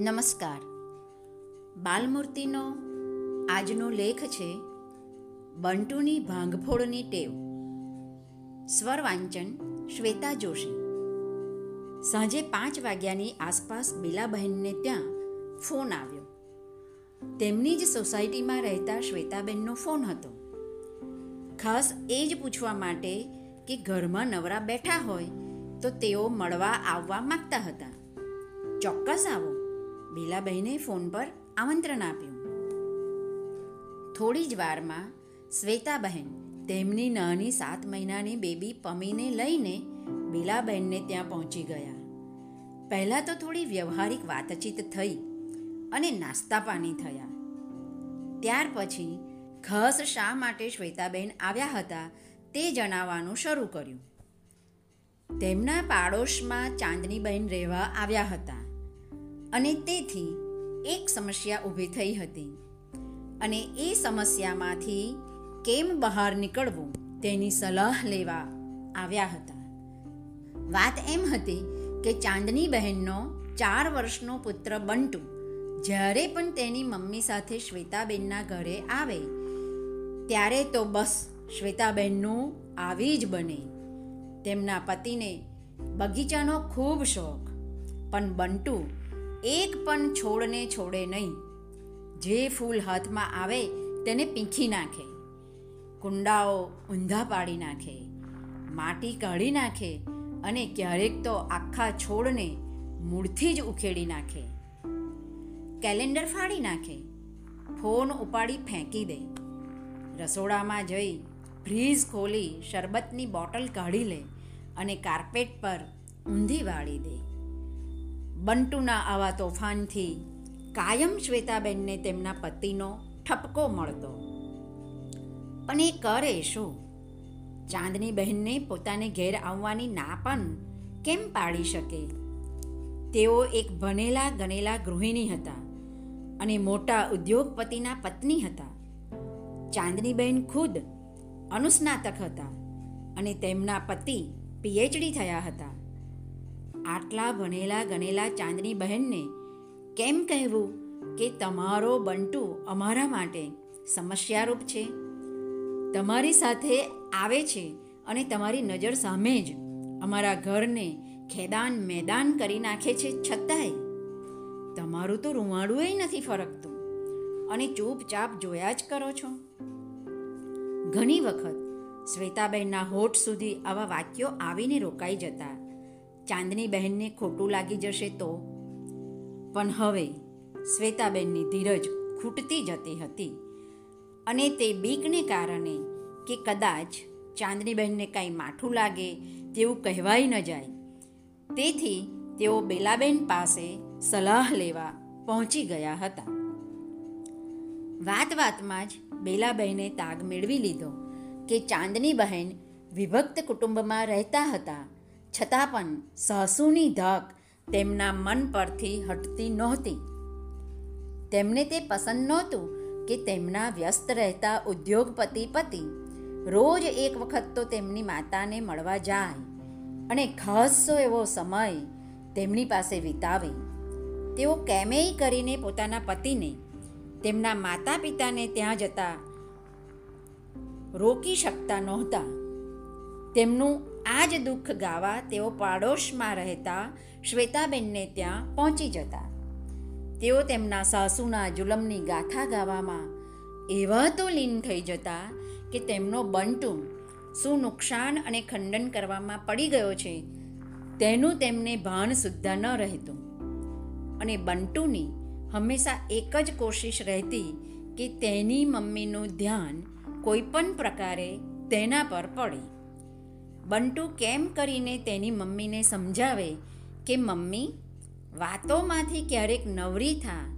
નમસ્કાર. બાલમૂર્તિનો આજનો લેખ છે, બંટુની ભાંગફોડની ટેવ સ્વર વાંચન શ્વેતા જોશી. સાંજે પાંચ વાગ્યાની આસપાસ બિલાબહેનને ત્યાં ફોન આવ્યો. તેમની જ સોસાયટીમાં રહેતા શ્વેતાબેનનો ફોન હતો. ખાસ એ જ પૂછવા માટે કે ઘરમાં નવરા બેઠા હોય તો તેઓ મળવા આવવા માંગતા હતા. ચોક્કસ આવો. બીલાબહેને ફોન પર આમંત્રણ આપ્યું. થોડી જ વારમાં શ્વેતાબહેન તેમની નાની સાત મહિનાની બેબી પમીને લઈને બીલાબહેનને ત્યાં પહોંચી ગયા. પહેલાં તો થોડી વ્યવહારિક વાતચીત થઈ અને નાસ્તા પાણી થયા. ત્યાર પછી ખાસ શા માટે શ્વેતાબહેન આવ્યા હતા તે જણાવવાનું શરૂ કર્યું. તેમના પાડોશમાં ચાંદનીબહેન રહેવા આવ્યા હતા. અને તેથી એક સમસ્યા ઊભી થઈ હતી. અને એ સમસ્યામાંથી કેમ બહાર નીકળવું તેની સલાહ લેવા આવ્યા હતા. વાત એમ હતી કે ચાંદની બહેનનો ચાર વર્ષનો પુત્ર બંટુ જ્યારે પણ તેની મમ્મી સાથે શ્વેતાબેનના ઘરે આવે, ત્યારે તો બસ શ્વેતાબેનનું આવી જ બને. તેમના પતિને બગીચાનો ખૂબ શોખ. પણ બંટુ એક પણ છોડને છોડે નહીં. જે ફૂલ હાથમાં આવે તેને પીંખી નાખે. કુંડાઓ ઊંધા પાડી નાખે. માટી કાઢી નાખે અને ક્યારેક તો આખા છોડને મૂળથી જ ઉખેડી નાખે. કેલેન્ડર ફાડી નાખે. ફોન ઉપાડી ફેંકી દે. રસોડામાં જઈ ફ્રીઝ ખોલી શરબતની બોટલ કાઢી લે અને કાર્પેટ પર ઊંધી વાળી દે. બંટુના આવા તોફાનથી કાયમ શ્વેતાબેનને તેમના પતિનો ઠપકો મળતો. પણ એ કરે શું? ચાંદની બહેનને પોતાને ઘેર આવવાની ના પણ કેમ પાડી શકે? તેઓ એક ભણેલા ગણેલા ગૃહિણી હતા અને મોટા ઉદ્યોગપતિના પત્ની હતા. ચાંદનીબહેન ખુદ અનુસ્નાતક હતા અને તેમના પતિ પીએચડી થયા હતા. આટલા ભણેલા ગણેલા ચાંદની બહેનને કેમ કહેવું કે તમારો બંટુ અમારા માટે સમસ્યારૂપ છે? તમારી સાથે આવે છે અને તમારી નજર સામે જ અમારા ઘરને ખેદાન મેદાન કરી નાખે છે છતાંય. તમારું તો રૂવાડું નથી ફરકતું. અને ચૂપચાપ જોયા જ કરો છો. ઘણી વખત શ્વેતાબહેનના હોઠ સુધી આવા વાક્યો આવીને રોકાઈ જતા ચાંદની બહેનને ખોટું લાગી જશે તો? પણ હવે શ્વેતાબેનની ધીરજ ખૂટતી જતી હતી. અને તે બીકને કારણે કે કદાચ ચાંદનીબહેનને કાંઈ માઠું લાગે તેવું કહેવાય ન જાય. તેથી તેઓ બેલાબેન પાસે સલાહ લેવા પહોંચી ગયા હતા. વાત વાતમાં જ બેલાબહેને તાગ મેળવી લીધો કે ચાંદની બહેન વિભક્ત કુટુંબમાં રહેતા હતા. છતાં પણ સાસુની ધાક તેમના મન પરથી હટતી નહોતી. તેમને તે પસંદ નહોતું કે તેમના વ્યસ્ત રહેતા ઉદ્યોગપતિ પતિ રોજ એક વખત તો તેમની માતાને મળવા જાય અને ખાસો એવો સમય તેમની પાસે વિતાવે. તેઓ કેમેય કરીને પોતાના પતિને તેમના માતા પિતાને ત્યાં જતા રોકી શકતા નહોતા. તેમનું આ જ દુઃખ ગાવા તેઓ પાડોશમાં રહેતા શ્વેતાબેનને ત્યાં પહોંચી જતા. તેઓ તેમના સાસુના જુલમની ગાથા ગાવામાં એવા તો લીન થઈ જતા કે તેમનો બંટુ શું નુકસાન અને ખંડન કરવામાં પડી ગયો છે તેનું તેમને ભાન સુદ્ધા ન રહેતું. અને બંટુની હંમેશા એક જ કોશિશ રહેતી કે તેની મમ્મીનું ધ્યાન કોઈ પણ પ્રકારે તેના પર પડે. બંટુ કેમ કરીને તેની મમ્મીને સમજાવે કે મમ્મી, વાતોમાંથી ક્યારેક નવરી થા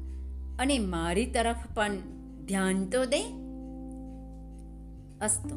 અને મારી તરફ પણ ધ્યાન તો દે? અસ્તો.